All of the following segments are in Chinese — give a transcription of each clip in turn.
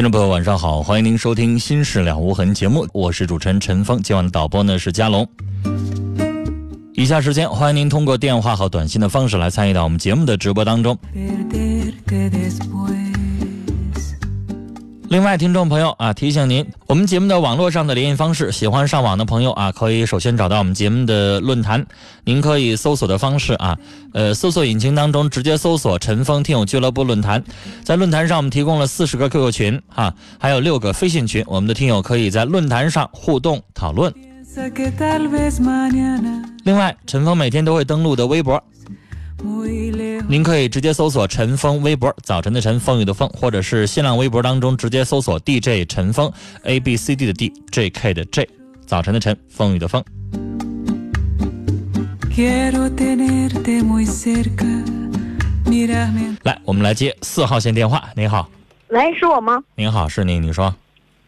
听众朋友，晚上好，欢迎您收听《心事了无痕》节目，我是主持人陈峰，今晚的导播呢是佳龙。以下时间，欢迎您通过电话和短信的方式来参与到我们节目的直播当中。另外，听众朋友啊，提醒您，我们节目的网络上的联系方式，喜欢上网的朋友啊，可以首先找到我们节目的论坛，您可以搜索的方式啊，呃，搜索引擎当中直接搜索“陈峰听友俱乐部论坛”。在论坛上，我们提供了四十个 QQ 群啊，还有六个飞信群，我们的听友可以在论坛上互动讨论。另外，陈峰每天都会登录的微博。您可以直接搜索陈峰微博，早晨的晨，风雨的风，或者是新浪微博当中直接搜索 DJ 陈峰 A B C D 的 D，J K 的 J，早晨的晨，风雨的风。来，我们来接四号线电话。您好，喂，是我吗？您好，是您，你说。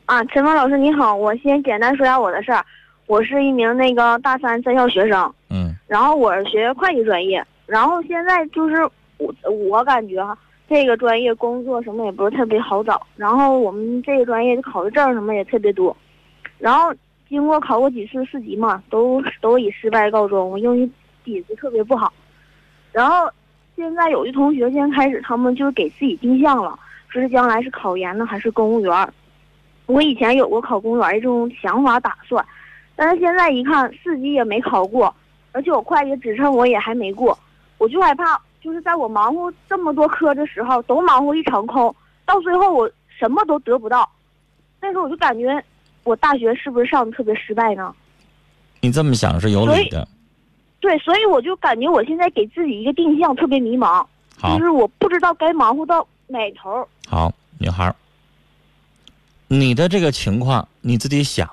啊，陈峰老师你好，我先简单说下我的事儿。我是一名那个大三在校学生，嗯，然后我是学会计专业。然后现在就是我我感觉哈，这个专业工作什么也不是特别好找。然后我们这个专业考的证什么也特别多。然后经过考过几次四级嘛，都 都以失败告终。我英语底子特别不好。然后现在有的同学现在开始，他们就是给自己定向了，说是将来是考研呢还是公务员。我以前有过考公务员的这种想法打算，但是现在一看四级也没考过，而且我会计职称我也还没过。我就害怕，就是在我忙活这么多科的时候，都忙活一场空，到最后我什么都得不到。那时候我就感觉，我大学是不是上的特别失败呢？你这么想是有理的。对，所以我就感觉我现在给自己一个定向，特别迷茫，就是我不知道该忙活到哪头。好，女孩，你的这个情况你自己想，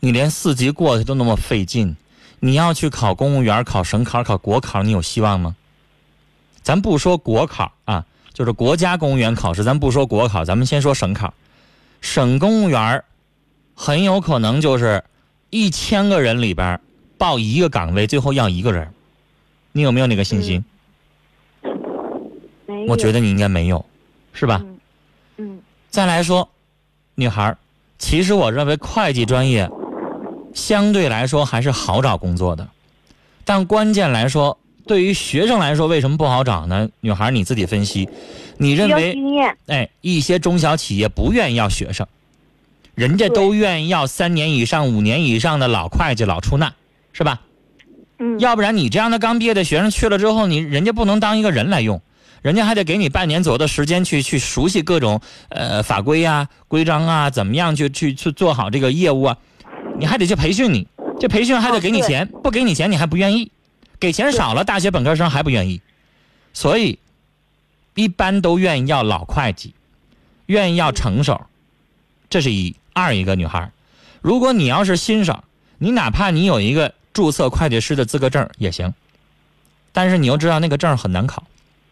你连四级过去都那么费劲，你要去考公务员、考省考、考国考，你有希望吗？咱不说国考啊，就是国家公务员考试，咱不说国考，咱们先说省考。省公务员很有可能就是一千个人里边报一个岗位，最后要一个人。你有没有那个信心？我觉得你应该没有，是吧？嗯。再来说，女孩，其实我认为会计专业相对来说还是好找工作的，但关键来说。对于学生来说，为什么不好找呢？女孩，你自己分析，你认为？哎，一些中小企业不愿意要学生，人家都愿意要三年以上、五年以上的老会计、老出纳，是吧？嗯。要不然你这样的刚毕业的学生去了之后，你人家不能当一个人来用，人家还得给你半年左右的时间去去熟悉各种呃法规啊、规章啊，怎么样去去去做好这个业务啊？你还得去培训你，这培训还得给你钱，不给你钱你还不愿意。给钱少了，大学本科生还不愿意，所以一般都愿意要老会计，愿意要成手，这是一二一个女孩。如果你要是新手，你哪怕你有一个注册会计师的资格证也行，但是你又知道那个证很难考，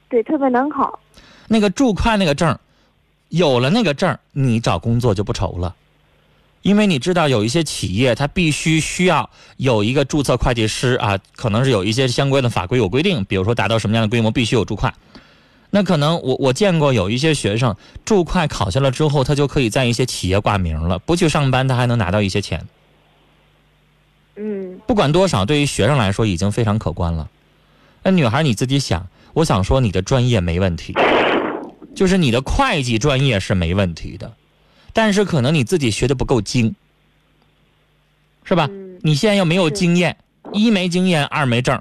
对，特别难考。那个注会那个证，有了那个证，你找工作就不愁了。因为你知道有一些企业，它必须需要有一个注册会计师啊，可能是有一些相关的法规有规定，比如说达到什么样的规模必须有注会。那可能我我见过有一些学生注会考下来之后，他就可以在一些企业挂名了，不去上班，他还能拿到一些钱。嗯不管多少，对于学生来说已经非常可观了。那女孩你自己想，我想说你的专业没问题，就是你的会计专业是没问题的，但是可能你自己学的不够精，是吧？嗯你现在又没有经验，一没经验，二没证，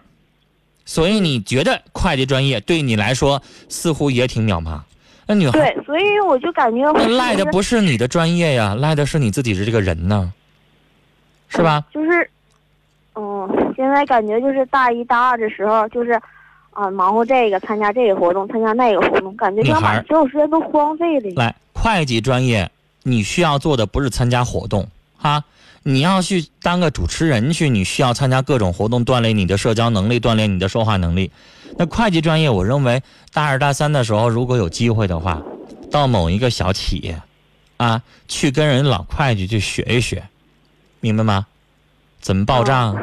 所以你觉得会计专业对你来说似乎也挺渺茫。那女孩，对，所以我就感觉那赖的不是你的专业呀，赖的是你自己的这个人呢，是吧？就是，嗯，现在感觉就是大一大二的时候，就是啊，忙活这个，参加这个活动，参加那个活动，感觉就要女孩儿把所有时间都荒废了。来，会计专业你需要做的不是参加活动哈，你要去当个主持人去，你需要参加各种活动，锻炼你的社交能力，锻炼你的说话能力。那会计专业，我认为大二大三的时候，如果有机会的话，到某一个小企业，啊，去跟人老会计去学一学，明白吗？怎么报账？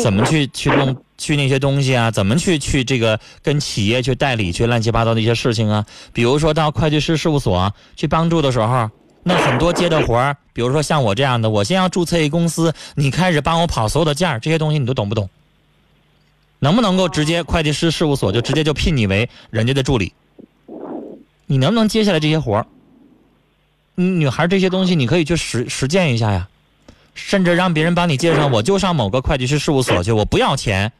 怎么去去弄去那些东西啊？怎么去去这个跟企业去代理去乱七八糟的一些事情啊？比如说到会计师事务所去帮助的时候，那很多接的活儿，比如说像我这样的，我先要注册一公司，你开始帮我跑所有的件儿，这些东西你都懂不懂？能不能够直接会计师事务所就直接就聘你为人家的助理？你能不能接下来这些活儿？女孩这些东西你可以去实实践一下呀。甚至让别人帮你介绍，我就上某个会计师事务所去，我不要钱，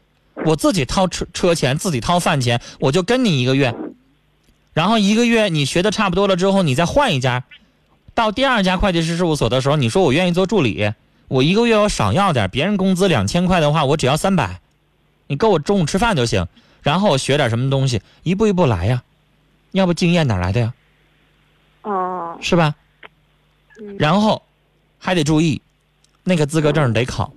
我自己掏车车钱，自己掏饭钱，我就跟你一个月，然后一个月你学的差不多了之后，你再换一家，到第二家会计师事务所的时候，你说我愿意做助理，我一个月我少要点，别人工资两千块的话，我只要三百，你够我中午吃饭就行，然后我学点什么东西，一步一步来呀，要不经验哪来的呀？哦，是吧？嗯然后还得注意，那个资格证得考。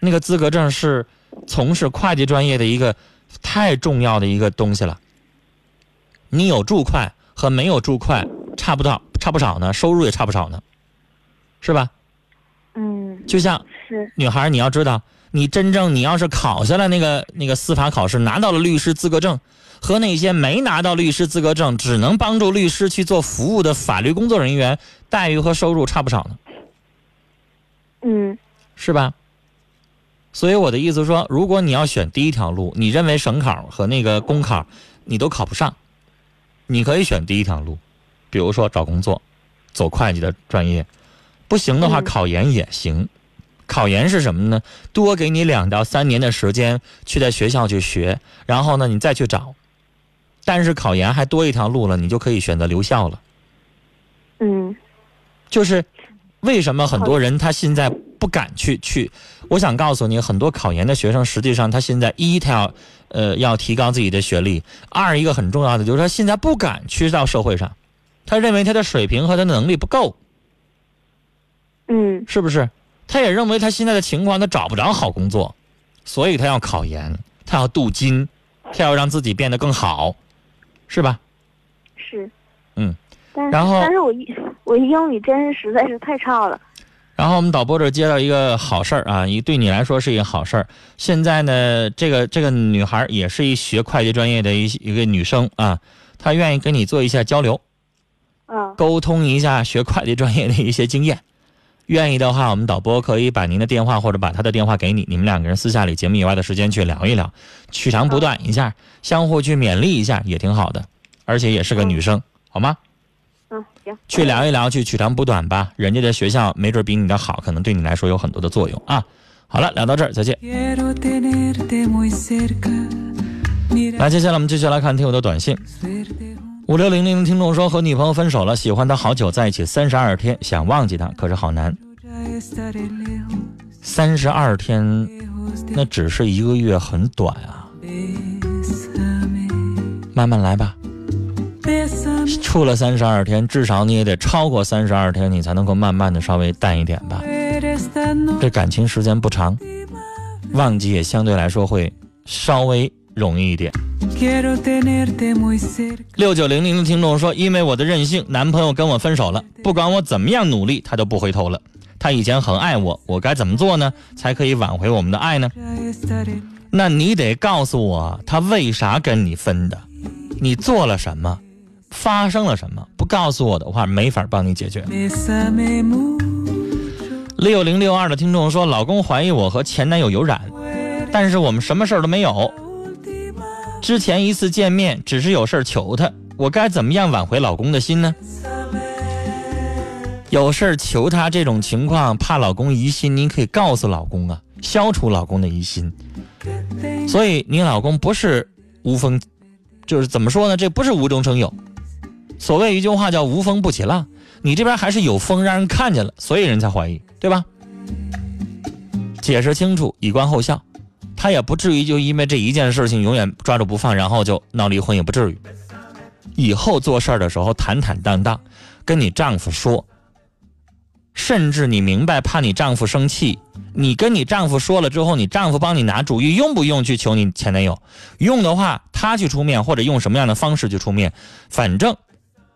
那个资格证是从事会计专业的一个太重要的一个东西了。你有注会和没有注会差不到，差不少呢，收入也差不少呢，是吧？嗯，就像是，女孩，你要知道，你真正你要是考下来那个那个司法考试，拿到了律师资格证，和那些没拿到律师资格证，只能帮助律师去做服务的法律工作人员，待遇和收入差不少呢，嗯。是吧？所以我的意思说，如果你要选第一条路，你认为省考和那个公考你都考不上，你可以选第一条路，比如说找工作，走会计的专业，不行的话，嗯考研也行。考研是什么呢？多给你两到三年的时间去在学校去学，然后呢，你再去找。但是考研还多一条路了，你就可以选择留校了。嗯就是为什么很多人他现在不敢去去？我想告诉你，很多考研的学生，实际上他现在一他要呃要提高自己的学历，二一个很重要的就是他现在不敢去到社会上，他认为他的水平和他的能力不够，嗯是不是？他也认为他现在的情况他找不着好工作，所以他要考研，他要镀金，他要让自己变得更好，是吧？是，嗯，但是然后但是我英我英语真是实在是太差了。然后我们导播这接到一个好事儿啊，一对你来说是一个好事儿。现在呢，这个这个女孩也是一学会计专业的一一个女生啊，她愿意跟你做一下交流，嗯沟通一下学会计专业的一些经验。愿意的话，我们导播可以把您的电话或者把他的电话给你，你们两个人私下里节目以外的时间去聊一聊，取长补短一下，相互去勉励一下也挺好的，而且也是个女生，好吗？嗯，行。去聊一聊，去取长补短吧。人家的学校没准比你的好，可能对你来说有很多的作用啊。好了，聊到这儿，再见。来，接下来我们继续来看听友的短信。五六零零的听众说，和女朋友分手了，喜欢她好久，在一起三十二天，想忘记她，可是好难。三十二天，那只是一个月，很短啊。慢慢来吧，处了三十二天，至少你也得超过三十二天，你才能够慢慢的稍微淡一点吧。这感情时间不长，忘记也相对来说会稍微容易一点。六九零零的听众说，因为我的任性，男朋友跟我分手了，不管我怎么样努力，他都不回头了。他以前很爱我，我该怎么做呢？才可以挽回我们的爱呢？那你得告诉我，他为啥跟你分的？你做了什么，发生了什么，不告诉我的话，没法帮你解决。六零六二的听众说，老公怀疑我和前男友有染，但是我们什么事儿都没有。之前一次见面只是有事求他，我该怎么样挽回老公的心呢？有事求他这种情况，怕老公疑心，您可以告诉老公啊，消除老公的疑心。所以你老公不是无风，就是怎么说呢？这不是无中生有。所谓一句话叫无风不起浪，你这边还是有风，让人看见了，所以人才怀疑，对吧？解释清楚，以观后效。他也不至于就因为这一件事情永远抓住不放，然后就闹离婚，也不至于。以后做事儿的时候坦坦荡荡，跟你丈夫说。甚至你明白，怕你丈夫生气，你跟你丈夫说了之后，你丈夫帮你拿主意，用不用去求你前男友？用的话，他去出面，或者用什么样的方式去出面，反正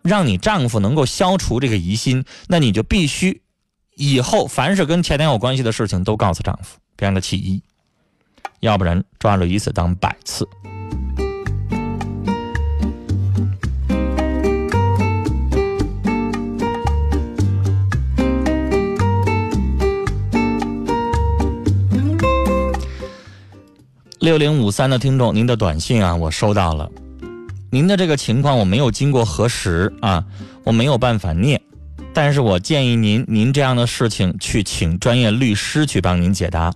让你丈夫能够消除这个疑心，那你就必须以后凡是跟前男友关系的事情都告诉丈夫，别让他起疑，要不然抓了一次当百次。六零五三的听众，您的短信啊，我收到了。您的这个情况我没有经过核实啊，我没有办法念。但是我建议您，您这样的事情去请专业律师去帮您解答。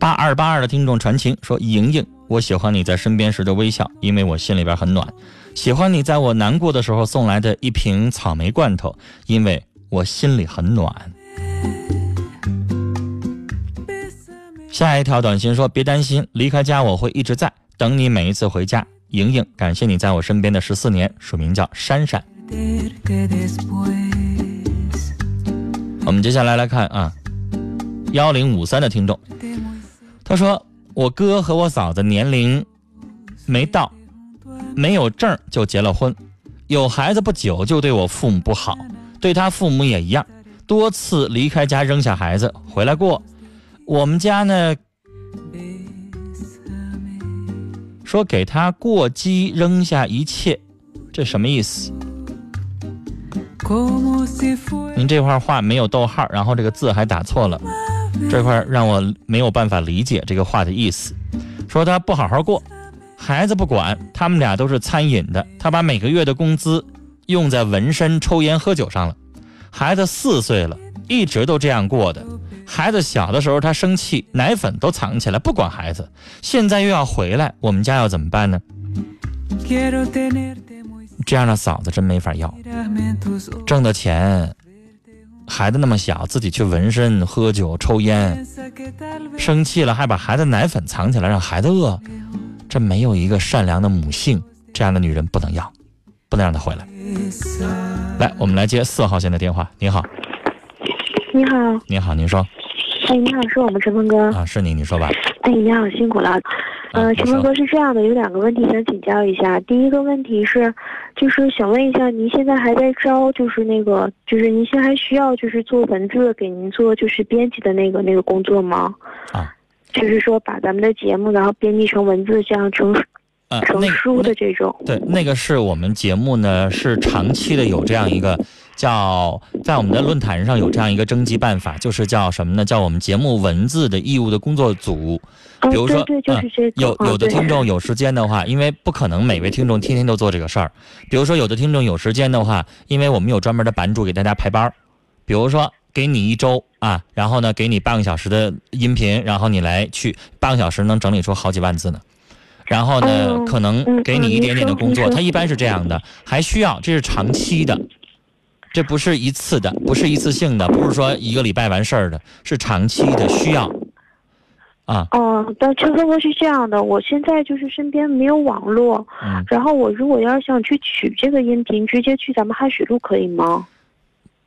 八二八二的听众传情说：“莹莹，我喜欢你在身边时的微笑，因为我心里边很暖；喜欢你在我难过的时候送来的一瓶草莓罐头，因为我心里很暖。”下一条短信说：“别担心，离开家我会一直在，等你每一次回家。”莹莹，感谢你在我身边的十四年，署名叫珊珊。我们接下来来看啊，幺零五三的听众，他说：“我哥和我嫂子年龄没到，没有证就结了婚，有孩子不久就对我父母不好，对他父母也一样，多次离开家扔下孩子回来过。我们家呢，说给他过激扔下一切，这什么意思？您这块话没有逗号，然后这个字还打错了，这块让我没有办法理解这个话的意思。说他不好好过，孩子不管，他们俩都是餐饮的，他把每个月的工资用在纹身、抽烟、喝酒上了。孩子四岁了，一直都这样过的。孩子小的时候他生气，奶粉都藏起来不管孩子，现在又要回来，我们家要怎么办呢？这样的嫂子真没法要。挣的钱，孩子那么小，自己去纹身、喝酒、抽烟生气了还把孩子奶粉藏起来，让孩子饿，这没有一个善良的母性，这样的女人不能要，不能让她回来。来，我们来接四号线的电话。你好，你好，你好，您说哎，你好，是我们陈峰哥。啊，是你，你说吧。哎，你好，辛苦了。啊呃，你说陈峰哥是这样的，有两个问题想请教一下。第一个问题是，就是想问一下，您现在还在招，就是那个，就是您现在还需要就是做文字给您做就是编辑的那个那个工作吗？啊，就是说把咱们的节目然后编辑成文字，这样成呃，成那书的这种。对，那个是我们节目呢，是长期的有这样一个叫，在我们的论坛上有这样一个征集办法，就是叫什么呢？叫我们节目文字的义务的工作组。哦，比如说，对对，就是嗯这个。有有的听众有时间的话，因为不可能每位听众天天都做这个事儿。比如说，有的听众有时间的话，因为我们有专门的版主给大家排班儿，比如说给你一周啊，然后呢给你半个小时的音频，然后你来去半个小时能整理出好几万字呢。然后呢，哦可能嗯给你一点点的工作，它一般是这样的，还需要这是长期的，这不是一次的，不是一次性的，不是说一个礼拜完事儿的，是长期的需要。啊，哦，但陈哥哥是这样的，我现在就是身边没有网络，嗯，然后我如果要是想去取这个音频，直接去咱们汉水路可以吗？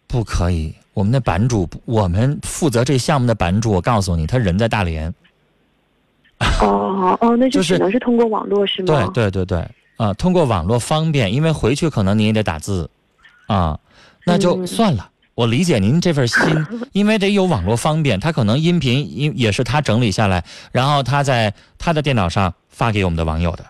不可以。我们的版主，我们负责这项目的版主，我告诉你，他人在大连。哦哦，那就就是只能是通过网络是对吗？对对对，啊、通过网络方便，因为回去可能你也得打字，啊，那就嗯算了，我理解您这份心，因为得有网络方便，他可能音频音也是他整理下来，然后他在他的电脑上发给我们的网友的，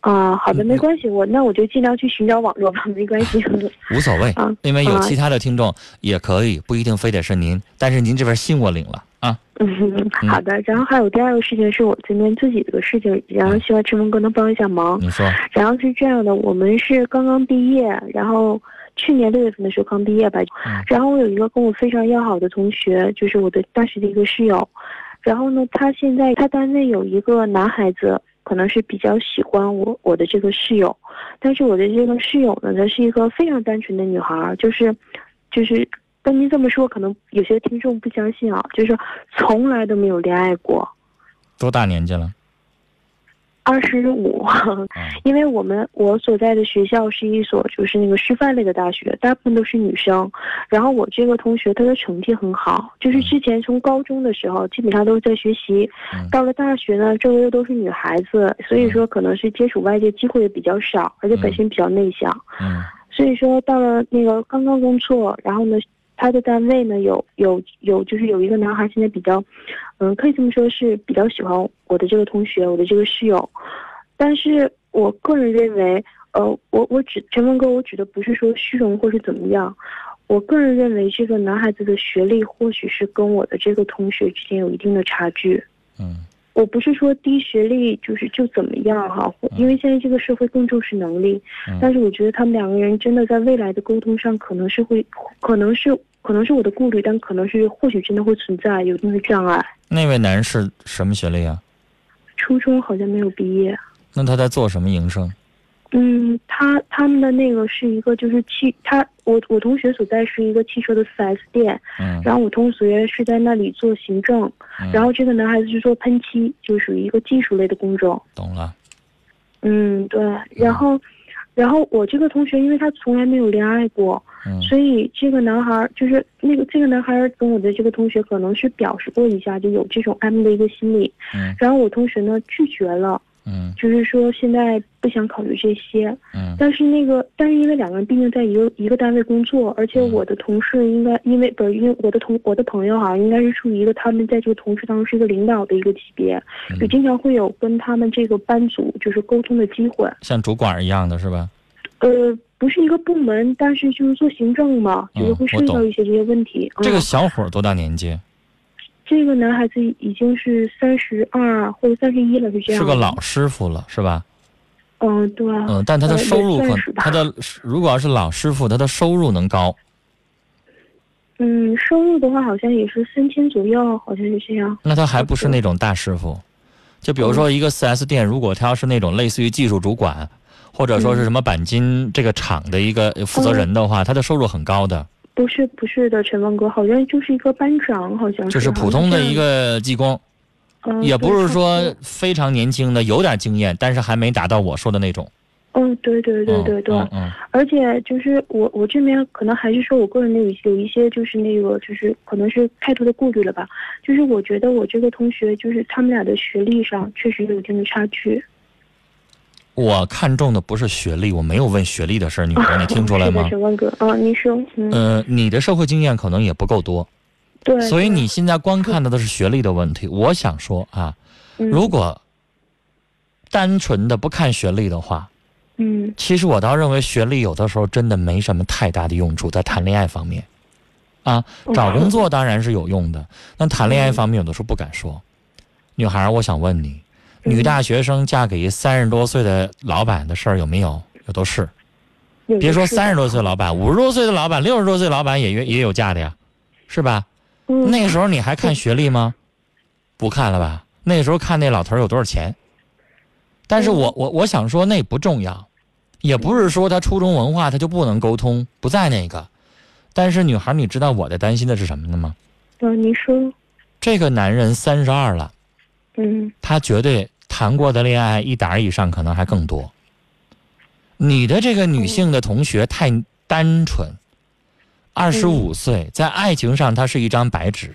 啊，好的，嗯没关系，我那我就尽量去寻找网络吧，没关系。无所谓啊，因为有啊其他的听众也可以，不一定非得是您，但是您这份心我领了啊。嗯，好的。然后还有第二个事情是我这边自己的个事情，然后希望陈峰哥能帮一下忙。你说，然后是这样的，我们是刚刚毕业，然后去年六月份的时候刚毕业吧。嗯然后我有一个跟我非常要好的同学，就是我的大学的一个室友。然后呢，他现在他单位有一个男孩子，可能是比较喜欢我我的这个室友，但是我的这个室友呢，她是一个非常单纯的女孩儿，就是就是跟您这么说，可能有些听众不相信啊，就是从来都没有恋爱过。多大年纪了？二十五，啊，因为我们我所在的学校是一所就是那个师范类的大学，大部分都是女生。然后我这个同学她的成绩很好，就是之前从高中的时候基本上都是在学习，嗯。到了大学呢，周围又都是女孩子，所以说可能是接触外界机会也比较少，而且本身比较内向。嗯。所以说到了那个刚刚工作，然后呢，他的单位呢有有有就是有一个男孩现在比较，嗯，可以这么说是比较喜欢我的这个同学，我的这个室友，但是我个人认为，呃，我我指陈峰哥，我指的不是说虚荣或是怎么样，我个人认为这个男孩子的学历或许是跟我的这个同学之间有一定的差距。嗯。我不是说低学历就是就怎么样哈，因为现在这个社会更重视能力，嗯但是我觉得他们两个人真的在未来的沟通上可能是会，可能是可能是我的顾虑，但可能是或许真的会存在有一定的障碍。那位男士什么学历啊？初中好像没有毕业，那他在做什么营生？嗯，他他们的那个是一个就是汽他我我同学所在是一个汽车的 4S 店，嗯然后我同学是在那里做行政，嗯然后这个男孩子是做喷漆，就属于一个技术类的工种。懂了。嗯，对，然后，然后我这个同学，因为他从来没有恋爱过，嗯所以这个男孩儿就是那个这个男孩儿跟我的这个同学可能是表示过一下，就有这种暧昧的一个心理。嗯然后我同学呢拒绝了，嗯就是说现在不想考虑这些。嗯但是那个，但是因为两个人毕竟在一个一个单位工作，而且我的同事应该因为不是因为我的同我的朋友哈、应该是处于一个他们在这个同事当中是一个领导的一个级别，就经常会有跟他们这个班组就是沟通的机会。像主管一样的是吧？呃，不是一个部门，但是就是做行政嘛，就是会涉及到一些这些问题。这个嗯小伙儿多大年纪？这个男孩子已经是三十二或者三十一了，是这样。是个老。师傅了，是吧？嗯，对。嗯，但他的呃收入他的如果要是老师傅，他的收入能高。嗯，收入的话好像也是三千左右，好像是这样。那他还不是那种大师傅，就比如说一个 4S 店，如果他要是那种类似于技术主管，或者说是什么钣金这个厂的一个负责人的话，他的收入很高的，不是不是的，陈峰哥，好像就是一个班长，好像就是普通的一，个技工，也不是说非常年轻的，有点经验，但是还没达到我说的那种。嗯，对对对对对。嗯嗯而且就是我我这边可能还是说我个人的有一有一些就是那个就是可能是太多的顾虑了吧，就是我觉得我这个同学就是他们俩的学历上确实有一定的差距。我看中的不是学历，我没有问学历的事儿，女孩，你听出来吗？陈文哥啊，你说，嗯，呃，你的社会经验可能也不够多，对，所以你现在光看到的是学历的问题。我想说啊，嗯。如果单纯的不看学历的话，嗯。其实我倒认为学历有的时候真的没什么太大的用处，在谈恋爱方面，啊，找工作当然是有用的，但谈恋爱方面有的时候不敢说。女孩，我想问你，女大学生嫁给一三十多岁的老板的事儿有没有？有都是。别说三十多岁老板，五十多岁的老板，六十多岁老板也也也有嫁的呀，是吧？嗯那个时候你还看学历吗？不看了吧？那时候看那老头有多少钱。但是我我我想说那不重要，也不是说他初中文化他就不能沟通，不在那个。但是女孩，你知道我在担心的是什么呢吗？嗯，你说，这个男人三十二了，嗯他绝对谈过的恋爱一打以上，可能还更多。你的这个女性的同学太单纯，二十五岁，在爱情上她是一张白纸。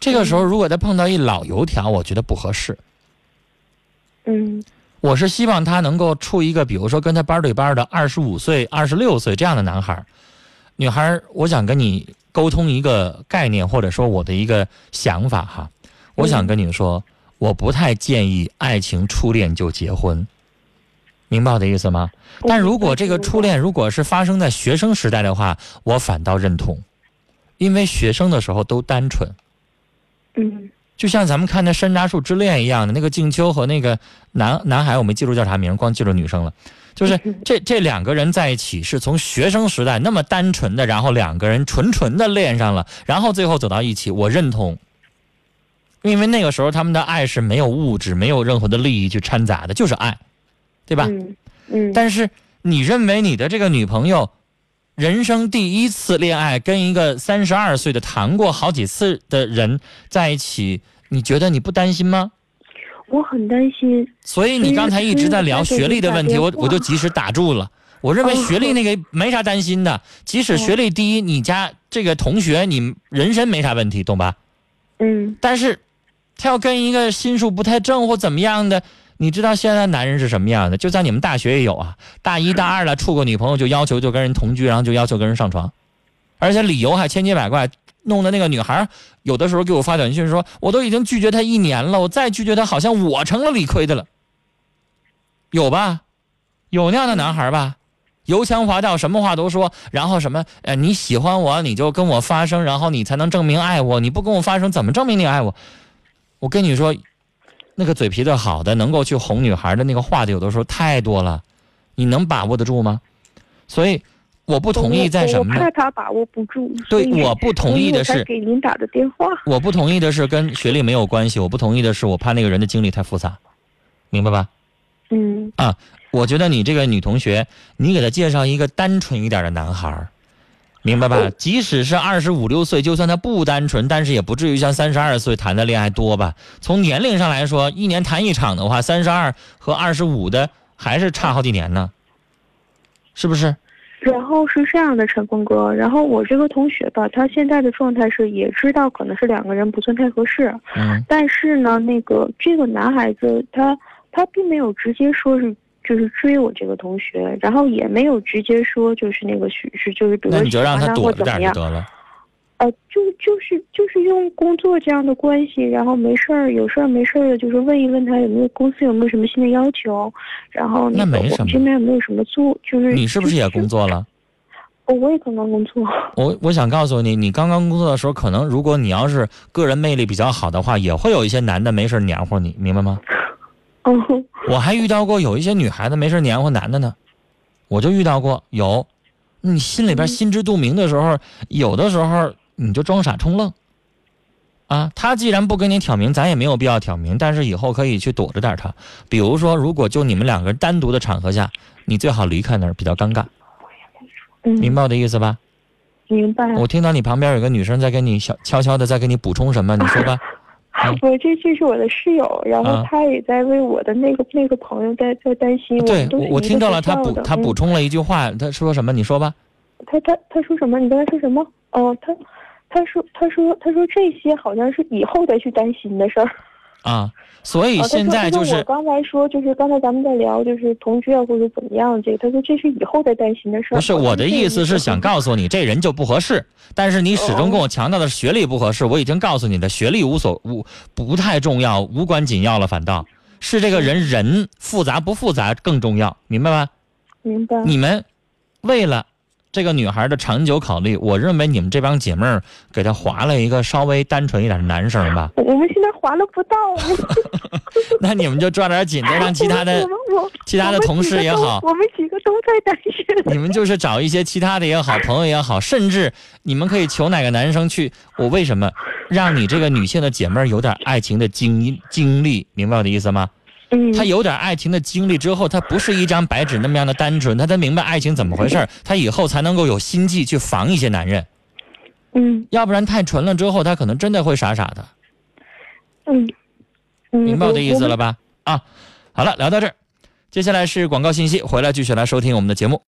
这个时候，如果再碰到一老油条，我觉得不合适。嗯我是希望他能够处一个，比如说跟他班对班的二十五岁、二十六岁这样的男孩儿。女孩儿，我想跟你沟通一个概念，或者说我的一个想法哈。我想跟你说，我不太建议爱情初恋就结婚，明白我的意思吗？但如果这个初恋如果是发生在学生时代的话，我反倒认同，因为学生的时候都单纯，嗯就像咱们看那《山楂树之恋》一样的，那个静秋和那个男男孩，我没记住叫啥名，光记住女生了。就是 这这两个人在一起，是从学生时代那么单纯的，然后两个人纯纯的恋上了，然后最后走到一起，我认同。因为那个时候他们的爱是没有物质、没有任何的利益去掺杂的，就是爱，对吧？嗯嗯，但是你认为你的这个女朋友，人生第一次恋爱跟一个三十二岁的谈过好几次的人在一起，你觉得你不担心吗？我很担心。所以你刚才一直在聊学历的问题，我我就及时打住了。我认为学历那个没啥担心的，即使学历低，你家这个同学你人身没啥问题，懂吧？嗯但是，他要跟一个心术不太正或怎么样的，你知道现在男人是什么样的？就在你们大学也有啊，大一大二了处个女朋友就要求就跟人同居，然后就要求跟人上床，而且理由还千奇百怪，弄得那个女孩有的时候给我发短信说，我都已经拒绝他一年了，我再拒绝他，好像我成了理亏的了。有吧？有那样的男孩吧？油腔滑调，什么话都说，然后什么，呃，你喜欢我，你就跟我发生，然后你才能证明爱我。你不跟我发生，怎么证明你爱我？我跟你说，那个嘴皮子好的，能够去哄女孩的那个话的，有的时候太多了，你能把握得住吗？所以我不同意在什么呢我怕？他把握不住。对我不同意的是给您打的电话。我不同意的是跟学历没有关系，我不同意的是我怕那个人的经历太复杂，明白吧？嗯啊我觉得你这个女同学，你给她介绍一个单纯一点的男孩儿，明白吧？哦即使是二十五六岁，就算他不单纯，但是也不至于像三十二岁谈的恋爱多吧？从年龄上来说，一年谈一场的话，三十二和二十五的还是差好几年呢，是不是？然后是这样的，陈峰哥，然后我这个同学吧，他现在的状态是也知道可能是两个人不算太合适，嗯但是呢，那个这个男孩子他他并没有直接说是就是追我这个同学，然后也没有直接说就是那个许是就是比如你就让他喜欢躲着点或怎么样，儿就得了。呃，就就是就是用工作这样的关系，然后没事儿有事儿没事儿的，就是问一问他有没有公司有没有什么新的要求，然后那没什么们这边有没有什么做，就是你是不是也工作？作了？哦，我也刚刚工作。我我想告诉你，你刚刚工作的时候，可能如果你要是个人魅力比较好的话，也会有一些男的没事儿黏糊你，明白吗？嗯 我还遇到过有一些女孩子没事黏糊男的呢，我就遇到过有，你心里边心知肚明的时候，有的时候你就装傻充愣，啊，他既然不跟你挑明，咱也没有必要挑明，但是以后可以去躲着点他，比如说，如果就你们两个人单独的场合下，你最好离开那儿，比较尴尬，嗯，明白我的意思吧？明白。我听到你旁边有个女生在跟你小悄悄的在跟你补充什么，你说吧。我这这是我的室友，然后啊他也在为我的那个那个朋友在在担心。对我我听到了他补他补充了一句话，他说什么？你说吧。他他他说什么？你刚才说什么？哦，他他说他说他说这些好像是以后再去担心的事儿。啊，所以现在就是刚才说就是刚才咱们在聊就是同居啊或者怎么样这个，他说这是以后再担心的事儿。不是我的意思是想告诉你，这人就不合适。但是你始终跟我强调的是学历不合适，我已经告诉你的，学历无所无不太重要，无关紧要了，反倒是这个人人复杂不复杂更重要，明白吗？明白。你们为了这个女孩的长久考虑，我认为你们这帮姐妹儿给她划了一个稍微单纯一点的男生吧，我们现在划了不到，那你们就抓点紧的，让其他的 其他的同事也好我们几个都在单身。你们就是找一些其他的也好，朋友也好，甚至你们可以求哪个男生去。我为什么让你这个女性的姐妹儿有点爱情的经经历？明白我的意思吗？嗯，她有点爱情的经历之后，他不是一张白纸那么样的单纯，他才明白爱情怎么回事儿，她以后才能够有心计去防一些男人。嗯要不然太纯了之后，他可能真的会傻傻的。嗯嗯，明白我的意思了吧？吧？啊，好了，聊到这儿，接下来是广告信息，回来继续来收听我们的节目。